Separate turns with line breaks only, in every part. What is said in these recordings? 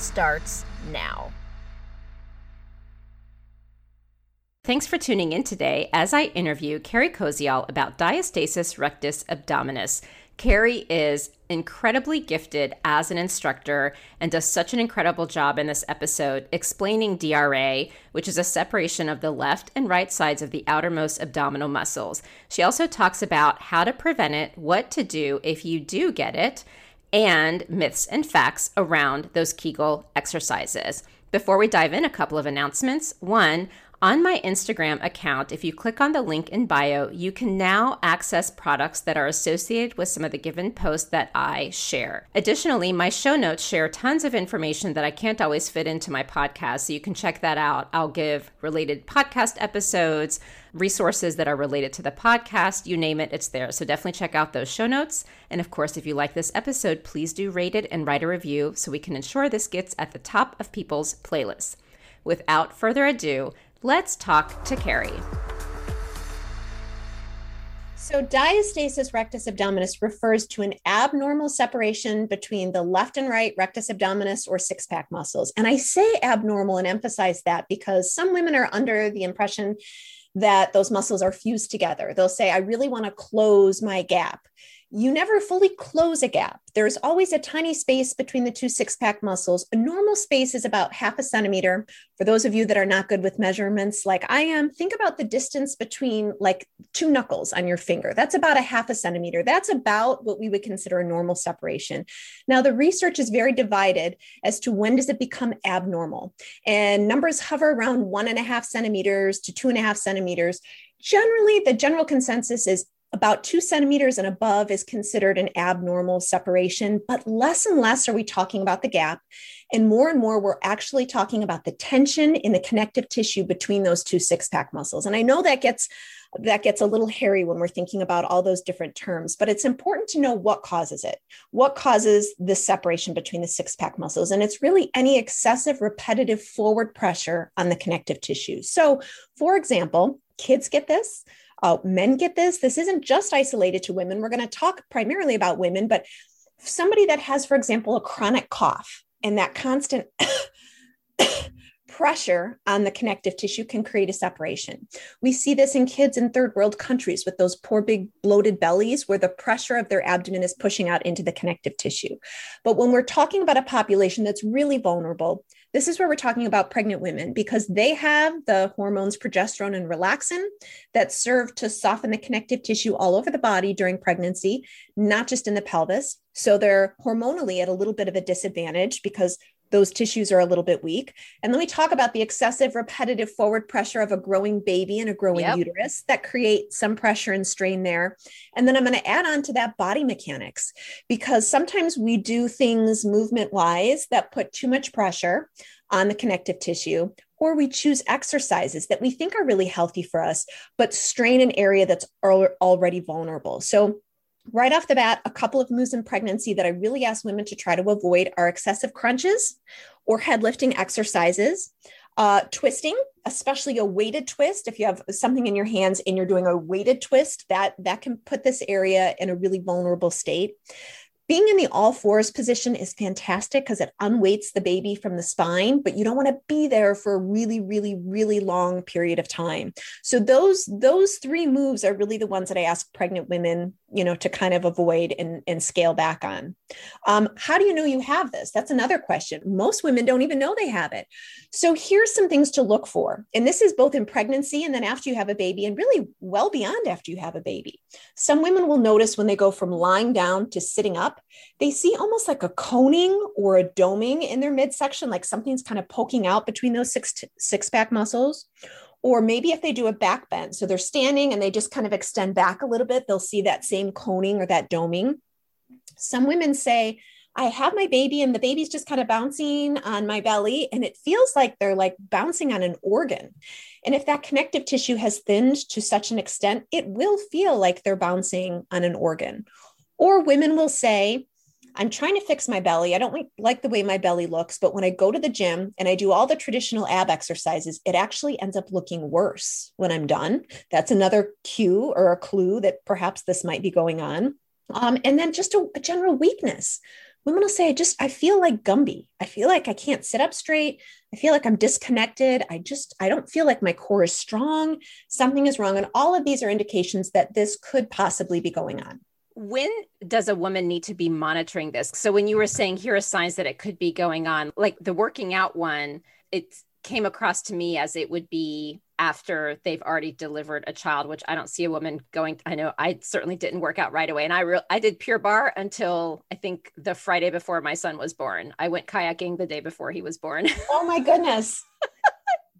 starts now. Thanks for tuning in today as I interview Carrie Koziol about diastasis rectus abdominis. Carrie is incredibly gifted as an instructor and does such an incredible job in this episode explaining DRA, which is a separation of the left and right sides of the outermost abdominal muscles. She also talks about how to prevent it, what to do if you do get it, and myths and facts around those Kegel exercises. Before we dive in, a couple of announcements. One, on my Instagram account, if you click on the link in bio, you can now access products that are associated with some of the given posts that I share. Additionally, my show notes share tons of information that I can't always fit into my podcast, so you can check that out. I'll give related podcast episodes, resources that are related to the podcast, you name it, it's there. So definitely check out those show notes. And of course, if you like this episode, please do rate it and write a review so we can ensure this gets at the top of people's playlists. Without further ado, Let's talk to Carrie.
So, diastasis rectus abdominis refers to an abnormal separation between the left and right rectus abdominis or six pack muscles. And I say abnormal and emphasize that because some women are under the impression that those muscles are fused together. They'll say, I really want to close my gap you never fully close a gap. There's always a tiny space between the two six pack muscles. A normal space is about half a centimeter. For those of you that are not good with measurements, like I am, think about the distance between like two knuckles on your finger. That's about a half a centimeter. That's about what we would consider a normal separation. Now, the research is very divided as to when does it become abnormal. And numbers hover around one and a half centimeters to two and a half centimeters generally the general consensus is about two centimeters and above is considered an abnormal separation, but less and less are we talking about the gap. And more and more, we're actually talking about the tension in the connective tissue between those two six pack muscles. And I know that gets that gets a little hairy when we're thinking about all those different terms, but it's important to know what causes it. What causes this separation between the six pack muscles? And it's really any excessive repetitive forward pressure on the connective tissue. So, for example, kids get this, uh, men get this. This isn't just isolated to women. We're going to talk primarily about women, but somebody that has, for example, a chronic cough and that constant pressure on the connective tissue can create a separation. We see this in kids in third world countries with those poor big bloated bellies where the pressure of their abdomen is pushing out into the connective tissue. But when we're talking about a population that's really vulnerable, this is where we're talking about pregnant women because they have the hormones progesterone and relaxin that serve to soften the connective tissue all over the body during pregnancy, not just in the pelvis. So they're hormonally at a little bit of a disadvantage because those tissues are a little bit weak. And then we talk about the excessive repetitive forward pressure of a growing baby and a growing yep. uterus that create some pressure and strain there. And then I'm going to add on to that body mechanics because sometimes we do things movement wise that put too much pressure on the connective tissue or we choose exercises that we think are really healthy for us but strain an area that's already vulnerable. So right off the bat, a couple of moves in pregnancy that I really ask women to try to avoid are excessive crunches or head lifting exercises. Uh, twisting, especially a weighted twist. If you have something in your hands and you're doing a weighted twist, that that can put this area in a really vulnerable state. Being in the all fours position is fantastic because it unweights the baby from the spine, but you don't want to be there for a really, really, really long period of time. So those those three moves are really the ones that I ask pregnant women, you know, to kind of avoid and, and scale back on. Um, how do you know you have this? That's another question. Most women don't even know they have it. So here's some things to look for. And this is both in pregnancy and then after you have a baby, and really well beyond after you have a baby. Some women will notice when they go from lying down to sitting up they see almost like a coning or a doming in their midsection, like something's kind of poking out between those six, six pack muscles. Or maybe if they do a back bend, so they're standing and they just kind of extend back a little bit, they'll see that same coning or that doming. Some women say, I have my baby and the baby's just kind of bouncing on my belly and it feels like they're like bouncing on an organ. And if that connective tissue has thinned to such an extent, it will feel like they're bouncing on an organ. Or women will say, I'm trying to fix my belly. I don't like the way my belly looks, but when I go to the gym and I do all the traditional ab exercises, it actually ends up looking worse when I'm done. That's another cue or a clue that perhaps this might be going on. Um, and then just a, a general weakness women will say, I just, I feel like Gumby. I feel like I can't sit up straight. I feel like I'm disconnected. I just, I don't feel like my core is strong. Something is wrong. And all of these are indications that this could possibly be going on.
When does a woman need to be monitoring this? So when you were saying here are signs that it could be going on, like the working out one, it came across to me as it would be after they've already delivered a child, which I don't see a woman going. I know I certainly didn't work out right away, and I re- I did Pure Barre until I think the Friday before my son was born. I went kayaking the day before he was born.
Oh my goodness!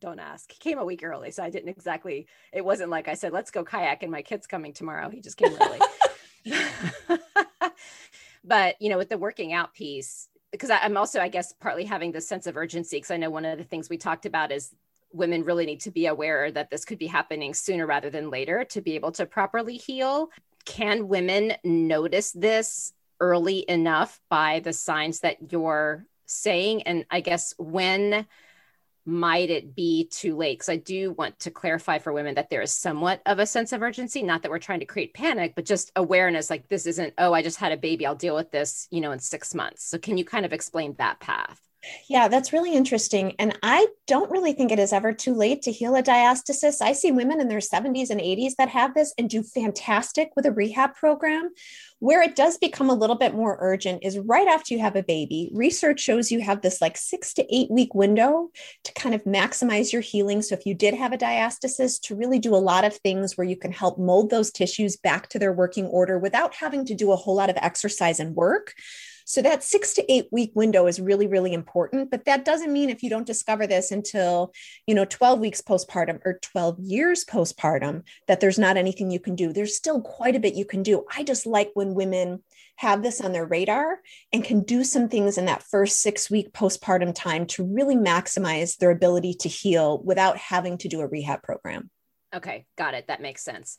don't ask. He came a week early, so I didn't exactly. It wasn't like I said, "Let's go kayak," and my kid's coming tomorrow. He just came early. but you know, with the working out piece, because I'm also, I guess, partly having this sense of urgency because I know one of the things we talked about is women really need to be aware that this could be happening sooner rather than later to be able to properly heal. Can women notice this early enough by the signs that you're saying? And I guess when might it be too late? Because I do want to clarify for women that there is somewhat of a sense of urgency, not that we're trying to create panic, but just awareness like this isn't, oh, I just had a baby, I'll deal with this, you know, in six months. So can you kind of explain that path?
Yeah, that's really interesting. And I don't really think it is ever too late to heal a diastasis. I see women in their 70s and 80s that have this and do fantastic with a rehab program. Where it does become a little bit more urgent is right after you have a baby. Research shows you have this like six to eight week window to kind of maximize your healing. So, if you did have a diastasis, to really do a lot of things where you can help mold those tissues back to their working order without having to do a whole lot of exercise and work. So that six to eight week window is really, really important. But that doesn't mean if you don't discover this until, you know, 12 weeks postpartum or 12 years postpartum, that there's not anything you can do. There's still quite a bit you can do. I just like when women have this on their radar and can do some things in that first six week postpartum time to really maximize their ability to heal without having to do a rehab program.
Okay, got it. That makes sense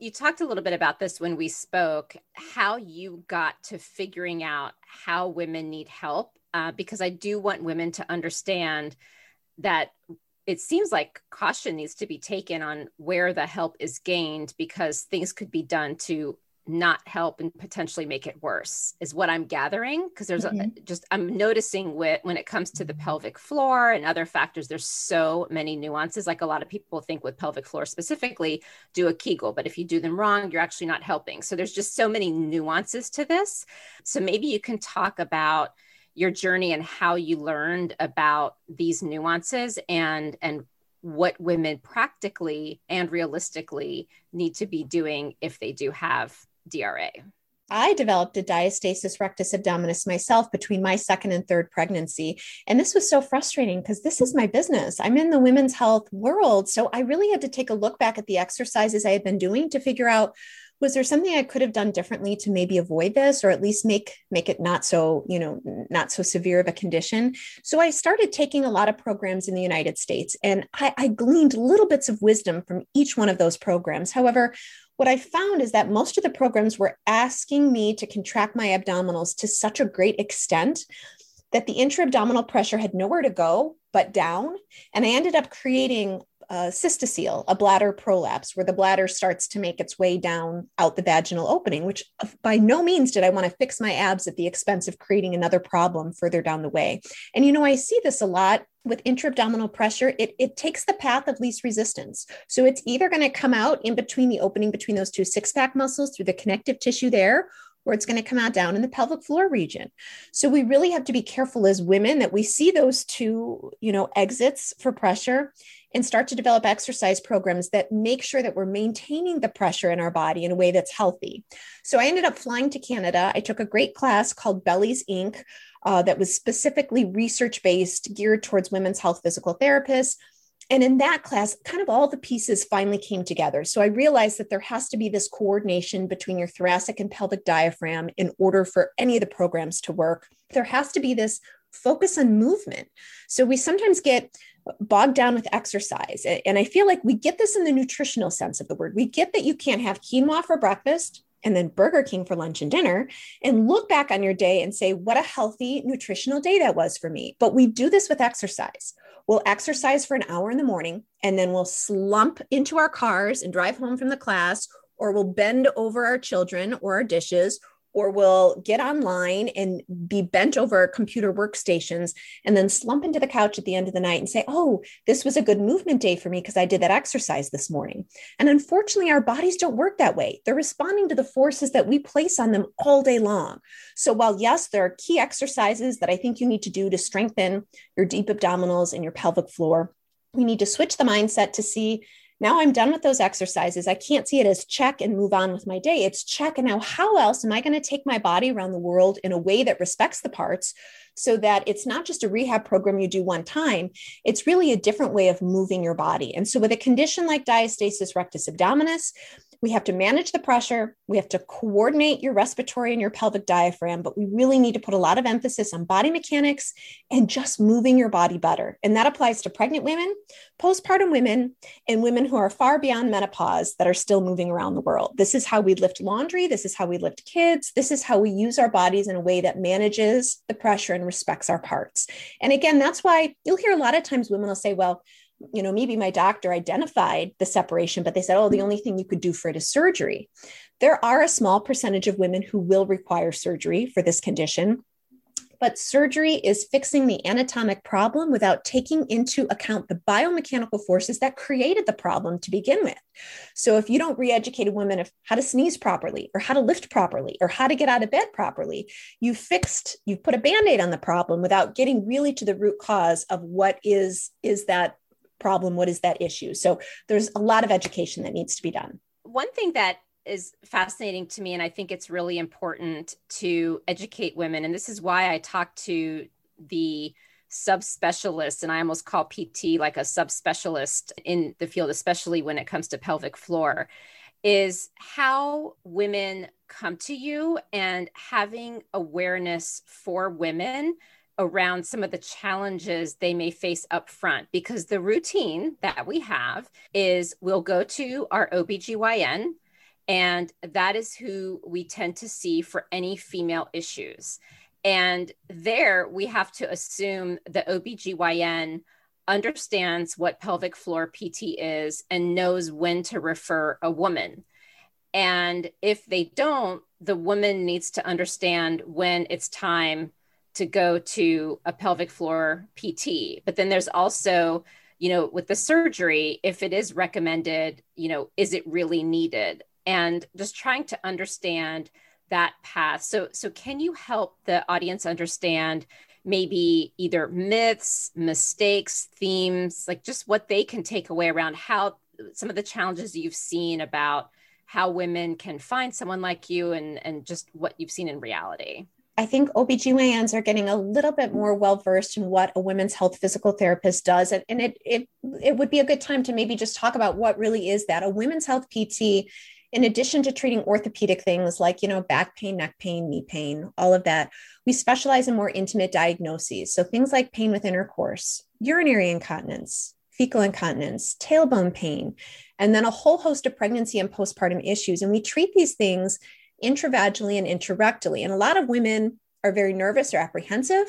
you talked a little bit about this when we spoke how you got to figuring out how women need help uh, because i do want women to understand that it seems like caution needs to be taken on where the help is gained because things could be done to not help and potentially make it worse is what i'm gathering because there's mm-hmm. a, just i'm noticing with when it comes to the pelvic floor and other factors there's so many nuances. Like a lot of people think with pelvic floor specifically do a kegel but if you do them wrong you're actually not helping. So there's just so many nuances to this. So maybe you can talk about your journey and how you learned about these nuances and and what women practically and realistically need to be doing if they do have DRA?
I developed a diastasis rectus abdominis myself between my second and third pregnancy. And this was so frustrating because this is my business. I'm in the women's health world. So I really had to take a look back at the exercises I had been doing to figure out was there something I could have done differently to maybe avoid this or at least make make it not so, you know, not so severe of a condition. So I started taking a lot of programs in the United States and I, I gleaned little bits of wisdom from each one of those programs. However, what I found is that most of the programs were asking me to contract my abdominals to such a great extent that the intra abdominal pressure had nowhere to go but down. And I ended up creating a cystocele, a bladder prolapse, where the bladder starts to make its way down out the vaginal opening, which uh, by no means did I want to fix my abs at the expense of creating another problem further down the way. And you know, I see this a lot with intra-abdominal pressure, it, it takes the path of least resistance. So it's either going to come out in between the opening between those two six-pack muscles through the connective tissue there, or it's going to come out down in the pelvic floor region. So we really have to be careful as women that we see those two, you know, exits for pressure and start to develop exercise programs that make sure that we're maintaining the pressure in our body in a way that's healthy. So I ended up flying to Canada. I took a great class called Bellies Inc uh, that was specifically research based, geared towards women's health physical therapists. And in that class, kind of all the pieces finally came together. So I realized that there has to be this coordination between your thoracic and pelvic diaphragm in order for any of the programs to work. There has to be this focus on movement. So we sometimes get bogged down with exercise. And I feel like we get this in the nutritional sense of the word. We get that you can't have quinoa for breakfast and then Burger King for lunch and dinner and look back on your day and say, what a healthy nutritional day that was for me. But we do this with exercise. We'll exercise for an hour in the morning and then we'll slump into our cars and drive home from the class, or we'll bend over our children or our dishes, or will get online and be bent over computer workstations and then slump into the couch at the end of the night and say, Oh, this was a good movement day for me because I did that exercise this morning. And unfortunately, our bodies don't work that way. They're responding to the forces that we place on them all day long. So, while yes, there are key exercises that I think you need to do to strengthen your deep abdominals and your pelvic floor, we need to switch the mindset to see now I'm done with those exercises. I can't see it as check and move on with my day. It's check. And now, how else am I going to take my body around the world in a way that respects the parts so that it's not just a rehab program you do one time? It's really a different way of moving your body. And so, with a condition like diastasis rectus abdominis, we have to manage the pressure. We have to coordinate your respiratory and your pelvic diaphragm, but we really need to put a lot of emphasis on body mechanics and just moving your body better. And that applies to pregnant women, postpartum women, and women who are far beyond menopause that are still moving around the world. This is how we lift laundry. This is how we lift kids. This is how we use our bodies in a way that manages the pressure and respects our parts. And again, that's why you'll hear a lot of times women will say, well, you know, maybe my doctor identified the separation, but they said, oh, the mm-hmm. only thing you could do for it is surgery. There are a small percentage of women who will require surgery for this condition. But surgery is fixing the anatomic problem without taking into account the biomechanical forces that created the problem to begin with. So, if you don't re educate a woman of how to sneeze properly, or how to lift properly, or how to get out of bed properly, you fixed, you've put a band aid on the problem without getting really to the root cause of what is, is that problem what is that issue? So there's a lot of education that needs to be done.
One thing that is fascinating to me and i think it's really important to educate women and this is why i talk to the subspecialists and i almost call pt like a subspecialist in the field especially when it comes to pelvic floor is how women come to you and having awareness for women around some of the challenges they may face up front because the routine that we have is we'll go to our OBGYN and that is who we tend to see for any female issues. And there we have to assume the OBGYN understands what pelvic floor PT is and knows when to refer a woman. And if they don't, the woman needs to understand when it's time to go to a pelvic floor PT. But then there's also, you know, with the surgery, if it is recommended, you know, is it really needed? And just trying to understand that path. So so can you help the audience understand maybe either myths, mistakes, themes, like just what they can take away around how some of the challenges you've seen about how women can find someone like you and and just what you've seen in reality?
I think OBGYNs are getting a little bit more well versed in what a women's health physical therapist does. And, and it, it, it would be a good time to maybe just talk about what really is that. A women's health PT, in addition to treating orthopedic things like, you know, back pain, neck pain, knee pain, all of that, we specialize in more intimate diagnoses. So things like pain with intercourse, urinary incontinence, fecal incontinence, tailbone pain, and then a whole host of pregnancy and postpartum issues. And we treat these things intravaginally and intrarectally. And a lot of women are very nervous or apprehensive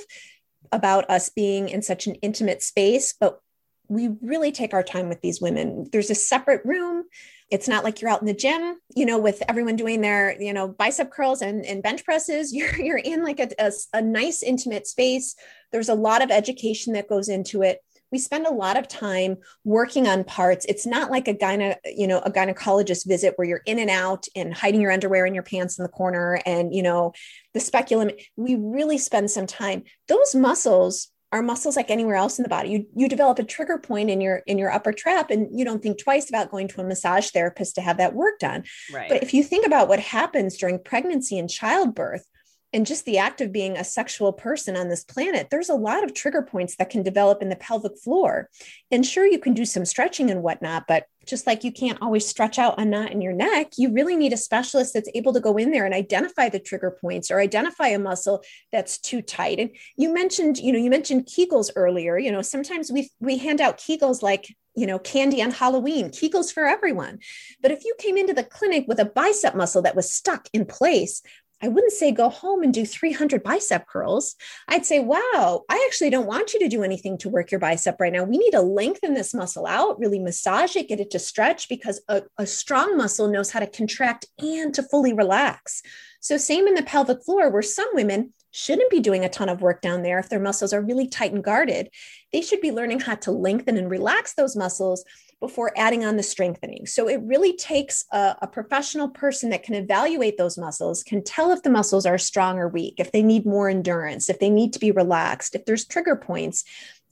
about us being in such an intimate space, but we really take our time with these women. There's a separate room. It's not like you're out in the gym, you know, with everyone doing their, you know, bicep curls and, and bench presses. You're, you're in like a, a, a nice, intimate space. There's a lot of education that goes into it we spend a lot of time working on parts. It's not like a gyne, you know, a gynecologist visit where you're in and out and hiding your underwear and your pants in the corner and, you know, the speculum. We really spend some time. Those muscles are muscles like anywhere else in the body. You you develop a trigger point in your in your upper trap and you don't think twice about going to a massage therapist to have that work done. Right. But if you think about what happens during pregnancy and childbirth, and just the act of being a sexual person on this planet, there's a lot of trigger points that can develop in the pelvic floor. And sure, you can do some stretching and whatnot, but just like you can't always stretch out a knot in your neck, you really need a specialist that's able to go in there and identify the trigger points or identify a muscle that's too tight. And you mentioned, you know, you mentioned Kegels earlier. You know, sometimes we we hand out Kegels like you know, candy on Halloween, Kegels for everyone. But if you came into the clinic with a bicep muscle that was stuck in place, I wouldn't say go home and do 300 bicep curls. I'd say, wow, I actually don't want you to do anything to work your bicep right now. We need to lengthen this muscle out, really massage it, get it to stretch because a, a strong muscle knows how to contract and to fully relax. So, same in the pelvic floor, where some women shouldn't be doing a ton of work down there if their muscles are really tight and guarded. They should be learning how to lengthen and relax those muscles before adding on the strengthening. So it really takes a, a, professional person that can evaluate those muscles, can tell if the muscles are strong or weak, if they need more endurance, if they need to be relaxed, if there's trigger points.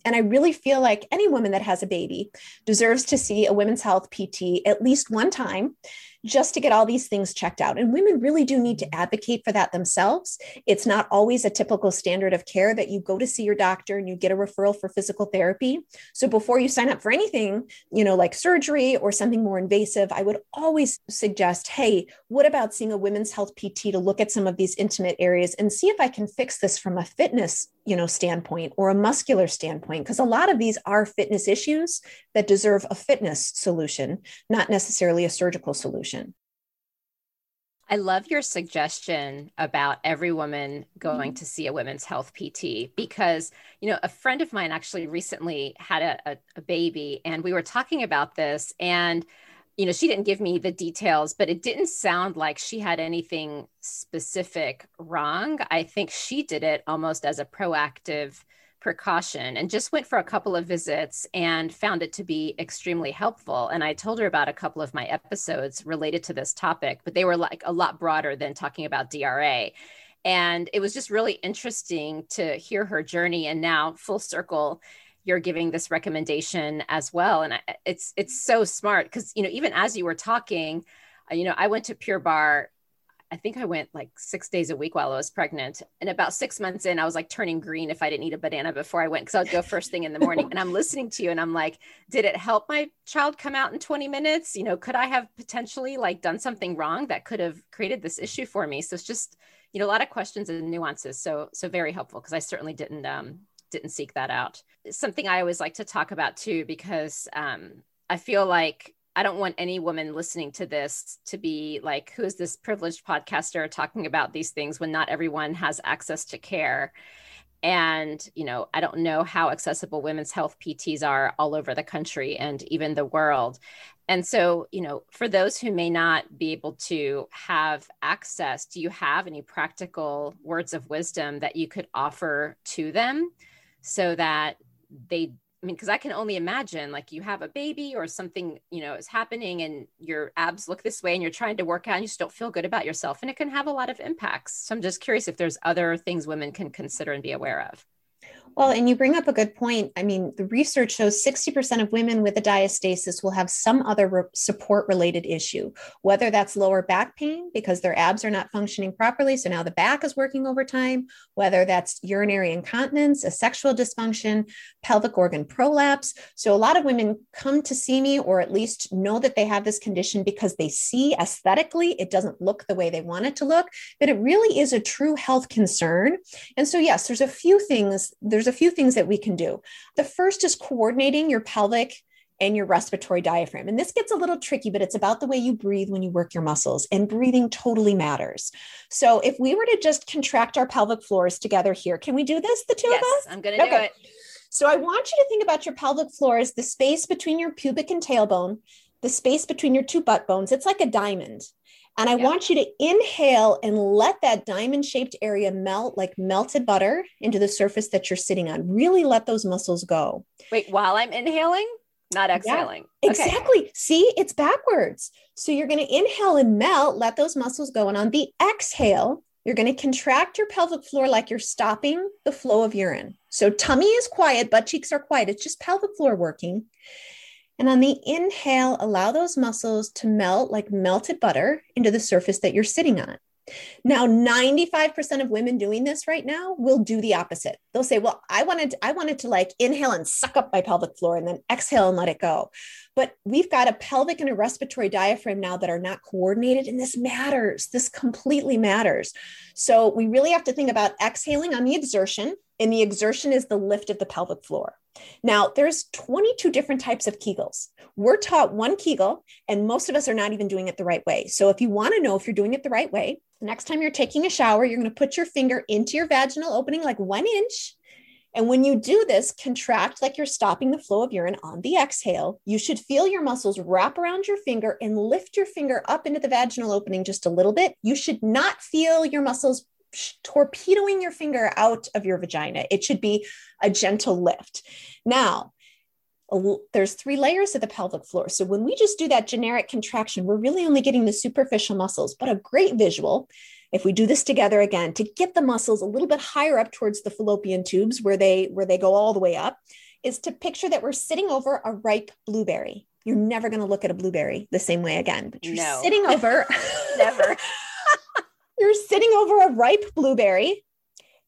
And I really feel like any woman that has a baby deserves to see a women's health PT at least one time just to get all these things checked out. And women really do need to advocate for that themselves. It's not always a typical standard of care that you go to see your doctor and you get a referral for physical therapy. So before you sign up for anything, you know, like surgery or something more invasive, I would always suggest, hey, what about seeing a women's health PT to look at some of these intimate areas and see if I can fix this from a fitness you know standpoint or a muscular standpoint because a lot of these are fitness issues that deserve a fitness solution not necessarily a surgical solution
I love your suggestion about every woman going to see a women's health PT because, you know, a friend of mine actually recently had a, a, a baby and we were talking about this. And you know, she didn't give me the details, but it didn't sound like she had anything specific wrong. I think she did it almost as a proactive precaution and just went for a couple of visits and found it to be extremely helpful. And I told her about a couple of my episodes related to this topic, but they were like a lot broader than talking about DRA. And it was just really interesting to hear her journey and now full circle you're giving this recommendation as well and it's it's so smart because you know even as you were talking uh, you know i went to pure barre i think i went like six days a week while i was pregnant. And about six months in i was like turning green if i didn't eat a banana before i went because i'd go first thing in the morning. And i'm listening to you and i'm like did it help my child come out in 20 minutes? You know could i have potentially like done something wrong that could have created this issue for me? So it's just you know a lot of questions and nuances. So so very helpful because i certainly didn't um didn't seek that out. Something I always like to talk about too, because um, I feel like I don't want any woman listening to this to be like, who is this privileged podcaster talking about these things when not everyone has access to care? And, you know, I don't know how accessible women's health PTs are all over the country and even the world. And so, you know, for those who may not be able to have access, do you have any practical words of wisdom that you could offer to them so that they I mean, because I can only imagine like you have a baby or something, you know, is happening and your abs look this way and you're trying to work out and you just don't feel good about yourself. And it can have a lot of impacts. So I'm just curious if there's other things women can consider and be aware of.
Well, and you bring up a good point. I mean, the research shows 60% of women with a diastasis will have some other re- support related issue, whether that's lower back pain because their abs are not functioning properly. So now the back is working overtime, whether that's urinary incontinence, a sexual dysfunction, pelvic organ prolapse. So a lot of women come to see me or at least know that they have this condition because they see aesthetically it doesn't look the way they want it to look, but it really is a true health concern. And so, yes, there's a few things. There's a few things that we can do. The first is coordinating your pelvic and your respiratory diaphragm. And this gets a little tricky, but it's about the way you breathe when you work your muscles, and breathing totally matters. So, if we were to just contract our pelvic floors together here, can we do this, the two
yes,
of us?
I'm going to okay. do it.
So, I want you to think about your pelvic floor as the space between your pubic and tailbone, the space between your two butt bones. It's like a diamond. And I yep. want you to inhale and let that diamond shaped area melt like melted butter into the surface that you're sitting on. Really let those muscles go.
Wait, while I'm inhaling, not exhaling.
Yeah, exactly. Okay. See, it's backwards. So you're going to inhale and melt, let those muscles go. And on the exhale, you're going to contract your pelvic floor like you're stopping the flow of urine. So tummy is quiet, butt cheeks are quiet. It's just pelvic floor working. And on the inhale, allow those muscles to melt like melted butter into the surface that you're sitting on. Now, 95% of women doing this right now will do the opposite. They'll say, Well, I wanted, I wanted to like inhale and suck up my pelvic floor and then exhale and let it go. But we've got a pelvic and a respiratory diaphragm now that are not coordinated. And this matters. This completely matters. So we really have to think about exhaling on the exertion. And the exertion is the lift of the pelvic floor. Now, there's 22 different types of Kegels. We're taught one Kegel, and most of us are not even doing it the right way. So if you want to know if you're doing it the right way, next time you're taking a shower, you're going to put your finger into your vaginal opening like one inch. And when you do this, contract like you're stopping the flow of urine on the exhale. You should feel your muscles wrap around your finger and lift your finger up into the vaginal opening just a little bit. You should not feel your muscles torpedoing your finger out of your vagina. It should be a gentle lift. Now, there's three layers of the pelvic floor. So when we just do that generic contraction, we're really only getting the superficial muscles, but a great visual. If we do this together again to get the muscles a little bit higher up towards the fallopian tubes where they where they go all the way up, is to picture that we're sitting over a ripe blueberry. You're never going to look at a blueberry the same way again, but you're no. sitting over
never.
you're sitting over a ripe blueberry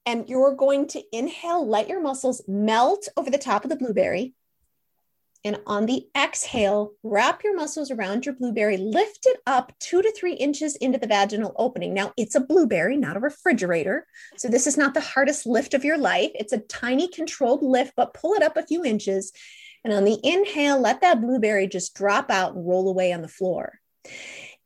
and you're going to inhale, let your muscles melt over the top of the blueberry. And on the exhale, wrap your muscles around your blueberry, lift it up two to three inches into the vaginal opening. Now, it's a blueberry, not a refrigerator. So, this is not the hardest lift of your life. It's a tiny controlled lift, but pull it up a few inches. And on the inhale, let that blueberry just drop out and roll away on the floor.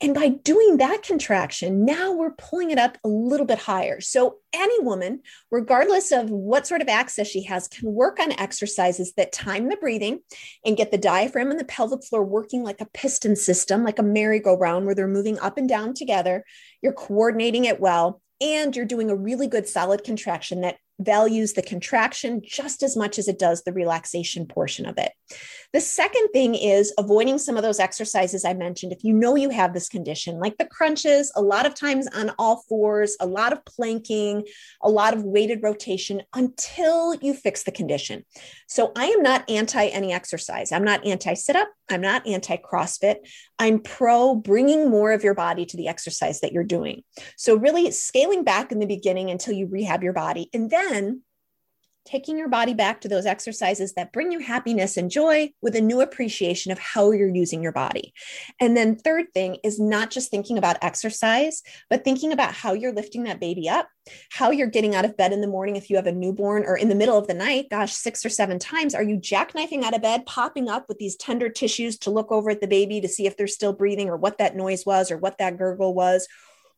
And by doing that contraction, now we're pulling it up a little bit higher. So, any woman, regardless of what sort of access she has, can work on exercises that time the breathing and get the diaphragm and the pelvic floor working like a piston system, like a merry-go-round where they're moving up and down together. You're coordinating it well, and you're doing a really good solid contraction that values the contraction just as much as it does the relaxation portion of it. The second thing is avoiding some of those exercises I mentioned. If you know you have this condition, like the crunches, a lot of times on all fours, a lot of planking, a lot of weighted rotation until you fix the condition. So I am not anti any exercise. I'm not anti sit up. I'm not anti CrossFit. I'm pro bringing more of your body to the exercise that you're doing. So, really scaling back in the beginning until you rehab your body. And then taking your body back to those exercises that bring you happiness and joy with a new appreciation of how you're using your body. And then, third thing is not just thinking about exercise, but thinking about how you're lifting that baby up, how you're getting out of bed in the morning if you have a newborn or in the middle of the night. Gosh, six or seven times. Are you jackknifing out of bed, popping up with these tender tissues to look over at the baby to see if they're still breathing or what that noise was or what that gurgle was?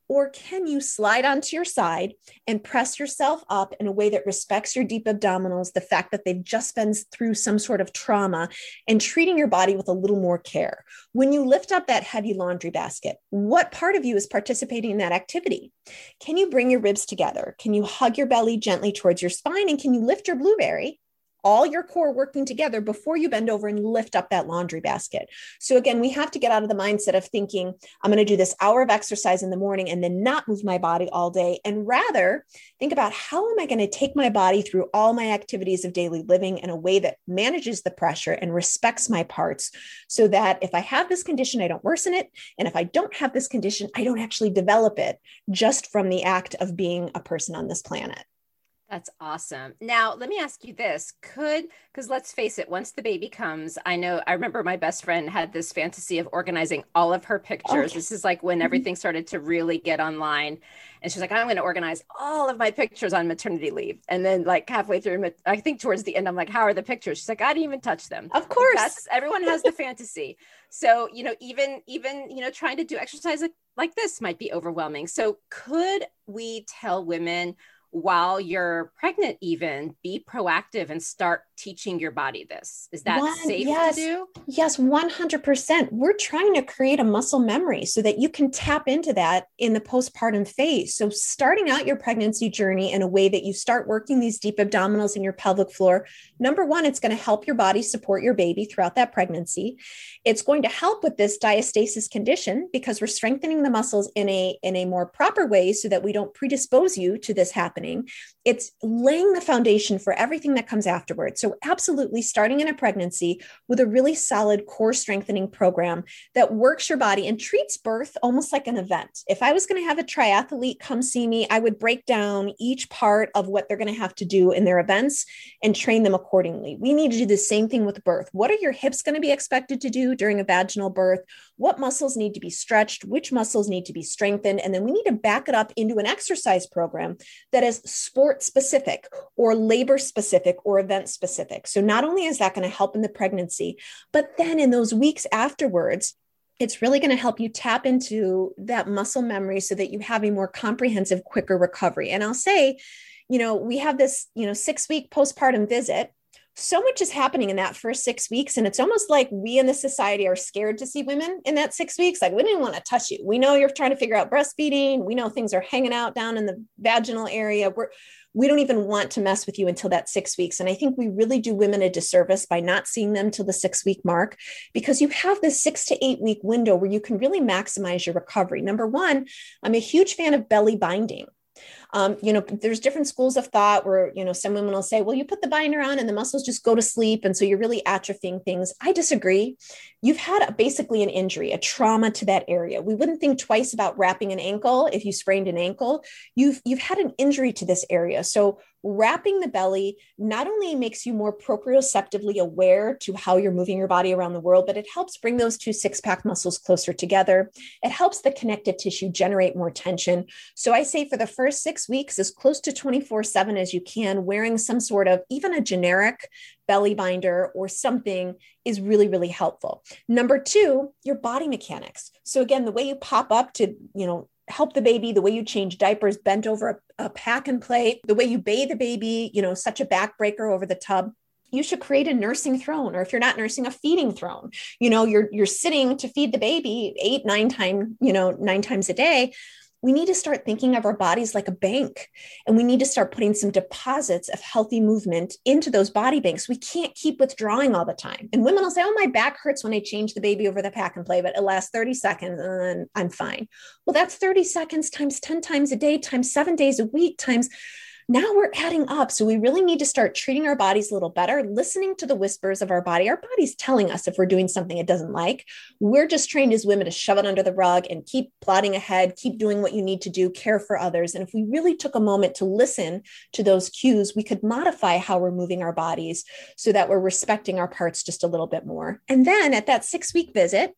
Or can you slide onto your side and press yourself up in a way that respects your deep abdominals, the fact that they've just been through some sort of trauma, and treating your body with a little more care? When you lift up that heavy laundry basket, what part of you is participating in that activity? Can you bring your ribs together? Can you hug your belly gently towards your spine? And can you lift your blueberry all your core working together before you bend over and lift up that laundry basket. So, again, we have to get out of the mindset of thinking, I'm going to do this hour of exercise in the morning and then not move my body all day. And rather think about how am I going to take my body through all my activities of daily living in a way that manages the pressure and respects my parts so that if I have this condition, I don't worsen it. And if I don't have this condition, I don't actually develop it just from the act of being a person on this planet.
That's awesome. Now, let me ask you this. Could, because let's face it, once the baby comes, I know, I remember my best friend had this fantasy of organizing all of her pictures. This is like when mm-hmm. everything started to really get online. And she's like, I'm going to organize all of my pictures on maternity leave. And then, like, halfway through, I think towards the end, I'm like, How are the pictures? She's like, I didn't even touch them.
Of course. That's,
everyone has the fantasy. So, you know, even, even, you know, trying to do exercise like, like this might be overwhelming. So, could we tell women, while you're pregnant even be proactive and start teaching your body this? Is that One, safe
yes,
to do?
Yes 100% we're trying to create a muscle memory so that you can tap into that in the postpartum phase. So starting out your pregnancy journey in a way that you start working these deep abdominals in your pelvic floor number one it's going to help your body support your baby throughout that pregnancy. It's going to help with this diastasis condition because we're strengthening the muscles in a in a more proper way so that we don't predispose you to this happening. It's laying the foundation for everything that comes afterwards. So So, absolutely starting in a pregnancy with a really solid core strengthening program that works your body and treats birth almost like an event. If I was going to have a triathlete come see me, I would break down each part of what they're going to have to do in their events and train them accordingly. We need to do the same thing with birth. What are your hips going to be expected to do during a vaginal birth? What muscles need to be stretched? Which muscles need to be strengthened? And then we need to back it up into an exercise program that is sport specific or labor specific or event specific. So not only is that going to help in the pregnancy, but then in those weeks afterwards, it's really going to help you tap into that muscle memory so that you have a more comprehensive, quicker recovery. And I'll say, you know, we have this, you know, six week postpartum visit so much is happening in that first six weeks. And it's almost like we in the society are scared to see women in that six weeks. Like, we didn't want to touch you. We know you're trying to figure out breastfeeding. We know things are hanging out down in the vaginal area. We're, we don't even want to mess with you until that six weeks. And I think we really do women a disservice by not seeing them till the six week mark because you have this six to eight week window where you can really maximize your recovery. Number one, I'm a huge fan of belly binding. Um, you know, there's different schools of thought where, you know, some women will say, well, you put the binder on and the muscles just go to sleep. And so you're really atrophying things. I disagree. You've had a, basically an injury, a trauma to that area. We wouldn't think twice about wrapping an ankle if you sprained an ankle. You've, you've had an injury to this area. So wrapping the belly not only makes you more proprioceptively aware to how you're moving your body around the world, but it helps bring those two six pack muscles closer together. It helps the connective tissue generate more tension. So I say for the first six weeks, as close to 24 7 as you can, wearing some sort of even a generic belly binder or something is really really helpful number two your body mechanics so again the way you pop up to you know help the baby, the way you change diapers, bent over a, a pack and play, the way you bathe a baby, you know, such a backbreaker over the tub. You should create a nursing throne or if you're not nursing a feeding throne. You know you're you're sitting to feed the baby eight nine times you know nine times a day we need to start thinking of our bodies like a bank and we need to start putting some deposits of healthy movement into those body banks. We can't keep withdrawing all the time. And women will say, Oh, my back hurts when I change the baby over the pack and play, but it lasts 30 seconds and then I'm fine. Well, that's 30 seconds times 10 times a day, times seven days a week, times now we're adding up. So we really need to start treating our bodies a little better, listening to the whispers of our body. Our body's telling us if we're doing something it doesn't like. We're just trained as women to shove it under the rug and keep plodding ahead, keep doing what you need to do, care for others. And if we really took a moment to listen to those cues, we could modify how we're moving our bodies so that we're respecting our parts just a little bit more. And then at that six week visit,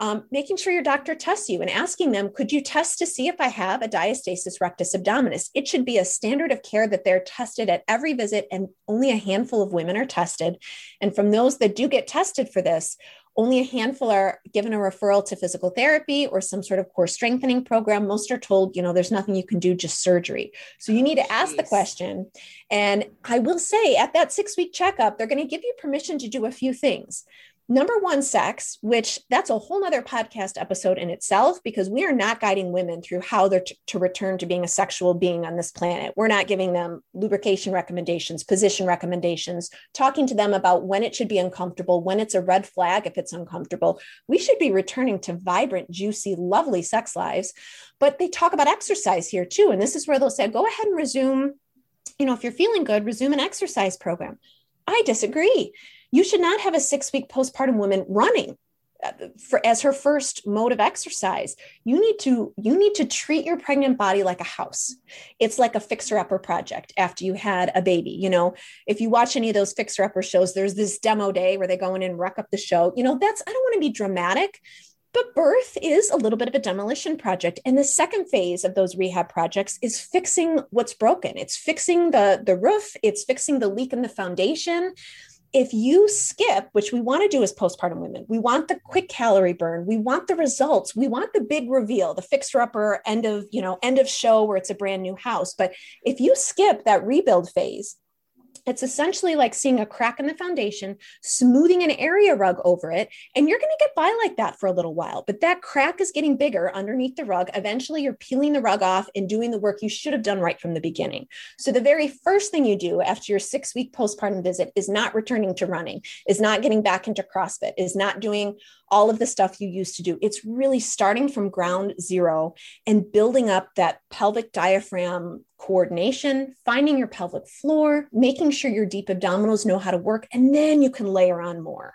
um, making sure your doctor tests you and asking them, could you test to see if I have a diastasis rectus abdominis? It should be a standard of care that they're tested at every visit, and only a handful of women are tested. And from those that do get tested for this, only a handful are given a referral to physical therapy or some sort of core strengthening program. Most are told, you know, there's nothing you can do, just surgery. So you need to ask the question. And I will say at that six week checkup, they're going to give you permission to do a few things number one sex which that's a whole nother podcast episode in itself because we are not guiding women through how they're t- to return to being a sexual being on this planet. We're not giving them lubrication recommendations position recommendations talking to them about when it should be uncomfortable when it's a red flag if it's uncomfortable. We should be returning to vibrant juicy lovely sex lives. But they talk about exercise here too and this is where they'll say go ahead and resume you know if you're feeling good resume an exercise program. I disagree you should not have a six week postpartum woman running uh, for as her first mode of exercise. You need to you need to treat your pregnant body like a house. It's like a fixer upper project after you had a baby you know? If you watch any of those fixer upper shows there's this demo day where they go in and wreck up the show. You know that's i don't want to be dramatic but birth is a little bit of a demolition project. And the second phase of those rehab projects is fixing what's broken. It's fixing the, the roof, it's fixing the leak in the foundation if you skip, which we want to do as postpartum women, we want the quick calorie burn, we want the results, we want the big reveal, the fixer upper end of, you know, end of show where it's a brand new house. But if you skip that rebuild phase, it's essentially like seeing a crack in the foundation, smoothing an area rug over it, and you're going to get by like that for a little while. But that crack is getting bigger underneath the rug. Eventually, you're peeling the rug off and doing the work you should have done right from the beginning. So, the very first thing you do after your six week postpartum visit is not returning to running, is not getting back into CrossFit, is not doing all of the stuff you used to do. It's really starting from ground zero and building up that pelvic diaphragm coordination, finding your pelvic floor, making sure your deep abdominals know how to work, and then you can layer on more.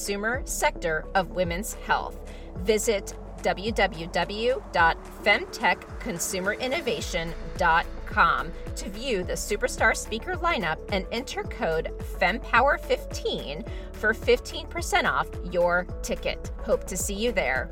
sector of women's health. Visit www.femtechconsumerinnovation.com to view the superstar speaker lineup and enter code FEMPOWER15 for 15% off your ticket. Hope to see you there.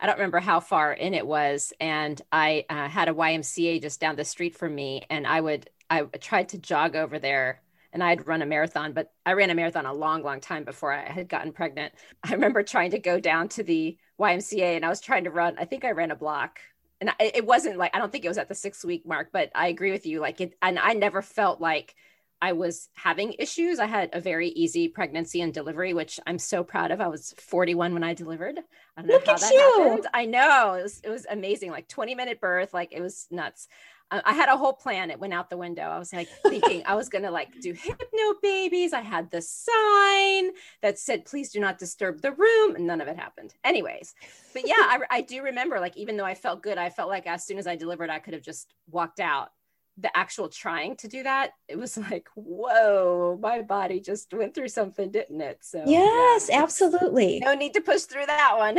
I don't remember how far in it was, and I uh, had a YMCA just down the street from me, and I would I tried to jog over there and I'd run a marathon, but I ran a marathon a long, long time before I had gotten pregnant. I remember trying to go down to the YMCA and I was trying to run, I think I ran a block. And it wasn't like, I don't think it was at the six week mark, but I agree with you. Like it, and I never felt like I was having issues. I had a very easy pregnancy and delivery, which I'm so proud of. I was 41 when I delivered. I don't know
Look
that
you.
happened. I know it was, it was amazing. Like 20 minute birth, like it was nuts. I had a whole plan. It went out the window. I was like thinking I was going to like do hypno babies. I had the sign that said, please do not disturb the room. And none of it happened. Anyways, but yeah, I, I do remember like, even though I felt good, I felt like as soon as I delivered, I could have just walked out. The actual trying to do that, it was like, whoa, my body just went through something, didn't it? So,
yes, yeah. absolutely.
No need to push through that one.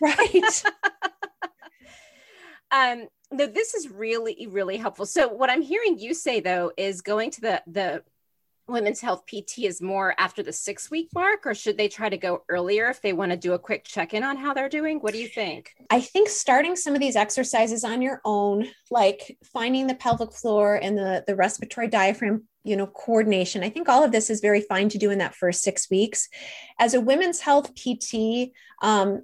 right.
um, no, this is really, really helpful. So what I'm hearing you say though is going to the the women's health PT is more after the six week mark, or should they try to go earlier if they want to do a quick check in on how they're doing? What do you think?
I think starting some of these exercises on your own, like finding the pelvic floor and the, the respiratory diaphragm you know coordination i think all of this is very fine to do in that first six weeks as a women's health pt um,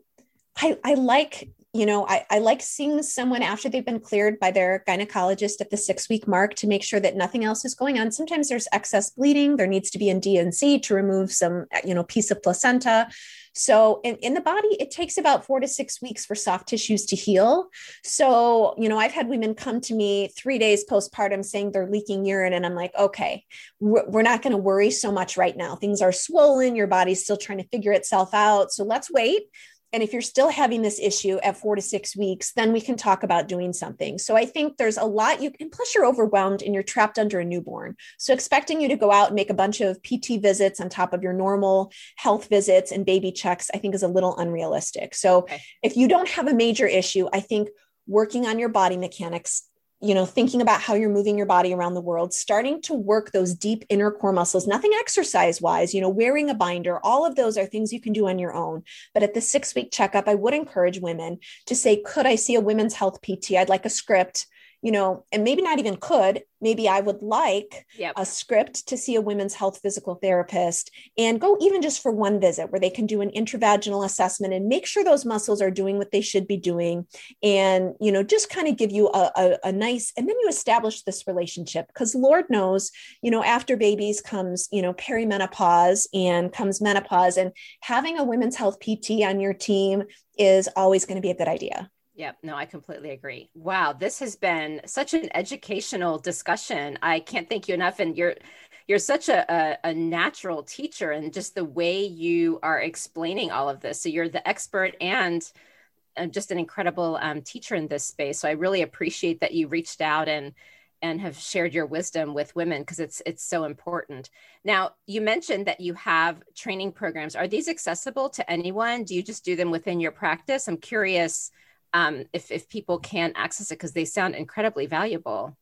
I, I like you know, I, I like seeing someone after they've been cleared by their gynecologist at the six week mark to make sure that nothing else is going on. Sometimes there's excess bleeding. There needs to be in D&C to remove some, you know, piece of placenta. So in, in the body, it takes about four to six weeks for soft tissues to heal. So, you know, I've had women come to me three days postpartum saying they're leaking urine. And I'm like, okay, we're not going to worry so much right now. Things are swollen. Your body's still trying to figure itself out. So let's wait and if you're still having this issue at four to six weeks, then we can talk about doing something. So I think there's a lot you can, plus you're overwhelmed and you're trapped under a newborn. So expecting you to go out and make a bunch of PT visits on top of your normal health visits and baby checks, I think is a little unrealistic. So okay. if you don't have a major issue, I think working on your body mechanics you know, thinking about how you're moving your body around the world, starting to work those deep inner core muscles, nothing exercise wise, you know, wearing a binder, all of those are things you can do on your own. But at the six week checkup, I would encourage women to say, could I see a women's health PT? I'd like a script you know, and maybe not even could, maybe I would like yep. a script to see a women's health physical therapist and go even just for one visit where they can do an intravaginal assessment and make sure those muscles are doing what they should be doing. And, you know, just kind of give you a, a, a nice, and then you establish this relationship because Lord knows, you know, after babies comes, you know, perimenopause and comes menopause and having a women's health PT on your team is always going to be a good idea.
Yep. No, I completely agree. Wow. This has been such an educational discussion. I can't thank you enough. And you're, you're such a, a, a, natural teacher and just the way you are explaining all of this. So you're the expert and just an incredible um, teacher in this space. So I really appreciate that you reached out and, and have shared your wisdom with women because it's it's so important. Now, you mentioned that you have training programs. Are these accessible to anyone? Do you just do them within your practice? I'm curious um, if, if people can access it because they sound incredibly valuable.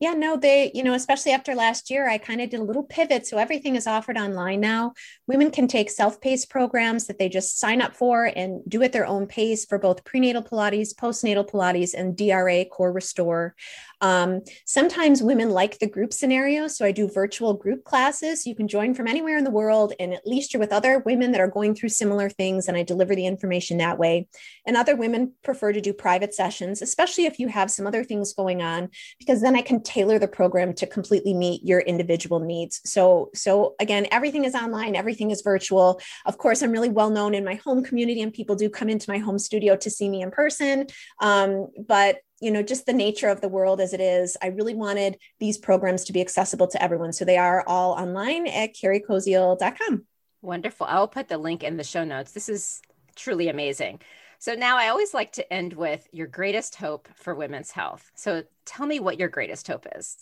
Yeah, no, they, you know, especially after last year, I kind of did a little pivot. So everything is offered online now. Women can take self paced programs that they just sign up for and do at their own pace for both prenatal Pilates, postnatal Pilates, and DRA Core Restore. Um, sometimes women like the group scenario. So I do virtual group classes. You can join from anywhere in the world, and at least you're with other women that are going through similar things, and I deliver the information that way. And other women prefer to do private sessions, especially if you have some other things going on, because then I can tailor the program to completely meet your individual needs. So, so again, everything is online, everything is virtual. Of course, I'm really well known in my home community, and people do come into my home studio to see me in person. Um, but you know just the nature of the world as it is i really wanted these programs to be accessible to everyone. So they are all online at carriekoziol.com
wonderful. I'll put the link in the show notes. This is truly amazing. So now i always like to end with your greatest hope for women's health. So tell me what your greatest hope is.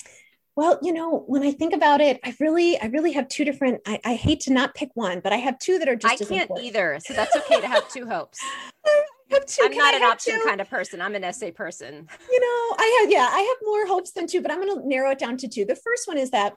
Well, you know, when I think about it, I really, I really have two different. I, I hate to not pick one, but I have two that are just.
I can't either, so that's okay to have two hopes.
two.
I'm not an option two? kind of person. I'm an essay person.
You know, I have yeah, I have more hopes than two, but I'm going to narrow it down to two. The first one is that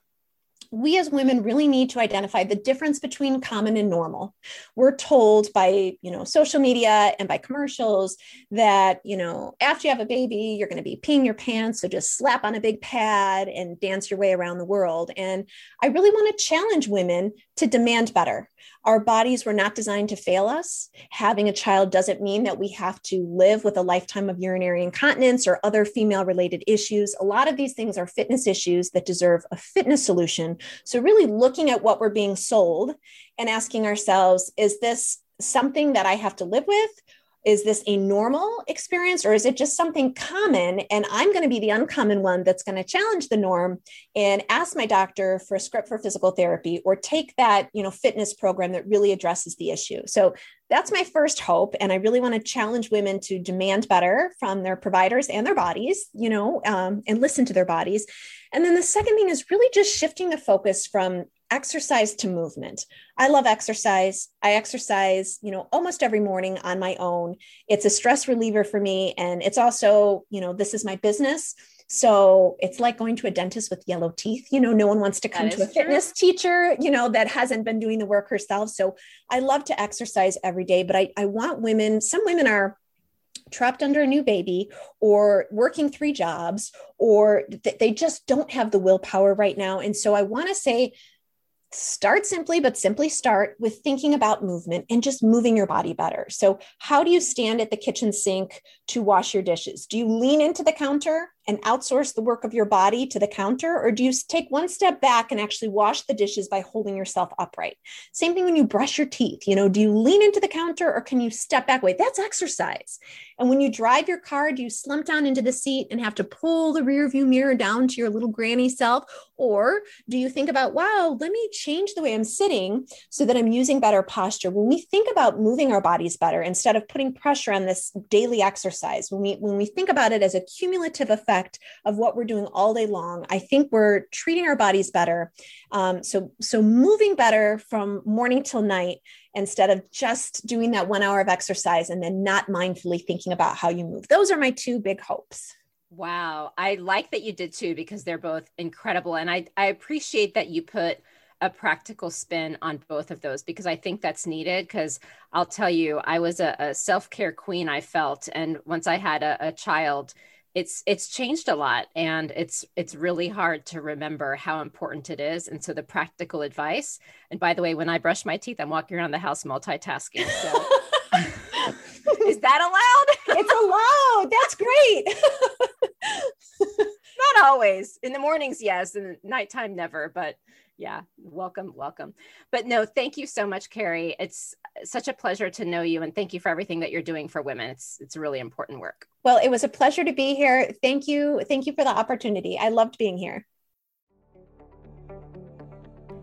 we as women really need to identify the difference between common and normal we're told by you know social media and by commercials that you know after you have a baby you're going to be peeing your pants so just slap on a big pad and dance your way around the world and i really want to challenge women to demand better our bodies were not designed to fail us. Having a child doesn't mean that we have to live with a lifetime of urinary incontinence or other female related issues. A lot of these things are fitness issues that deserve a fitness solution. So, really looking at what we're being sold and asking ourselves, is this something that I have to live with? Is this a normal experience or is it just something common? And i'm going to be the uncommon one that's going to challenge the norm and ask my doctor for a script for physical therapy or take that you know fitness program that really addresses the issue. So that's my first hope and i really want to challenge women to demand better from their providers and their bodies you know um, and listen to their bodies. And then the second thing is really just shifting the focus from exercise to movement. I love exercise. I exercise, you know, almost every morning on my own. It's a stress reliever for me and it's also, you know, this is my business. So it's like going to a dentist with yellow teeth. You know, no one wants to come to a true. fitness teacher, you know, that hasn't been doing the work herself. So I love to exercise every day, but I, I want women, some women are trapped under a new baby or working three jobs or th- they just don't have the willpower right now and so i want to say start simply, but simply start with thinking about movement and just moving your body better. So, how do you stand at the kitchen sink to wash your dishes? Do you lean into the counter and outsource the work of your body to the counter? Or do you take one step back and actually wash the dishes by holding yourself upright? Same thing when you brush your teeth. You know, do you lean into the counter or can you step back? Wait, that's exercise. And when you drive your car, do you slump down into the seat and have to pull the rear view mirror down to your little granny self? Or do you think about, wow, let me change the way I'm sitting so that I'm using better posture? When we think about moving our bodies better instead of putting pressure on this daily exercise, when we when we think about it as a cumulative effect, of what we're doing all day long. I think we're treating our bodies better. Um, so, so moving better from morning till night instead of just doing that one hour of exercise and then not mindfully thinking about how you move. Those are my two big hopes.
Wow. I like that you did too, because they're both incredible. And I, I appreciate that you put a practical spin on both of those because I think that's needed. Because I'll tell you, I was a, a self care queen, I felt. And once I had a, a child, it's it's changed a lot and it's it's really hard to remember how important it is and so the practical advice and by the way when i brush my teeth i'm walking around the house multitasking so is that allowed?
It's allowed. That's
great. Not always. In the mornings yes and nighttime never but yeah welcome welcome. But no thank you so much carrie. It's such a pleasure to know you and thank you for everything that you're doing for women. It's it's really important work.
Well it was a pleasure to be here. Thank you thank you for the opportunity. I loved being here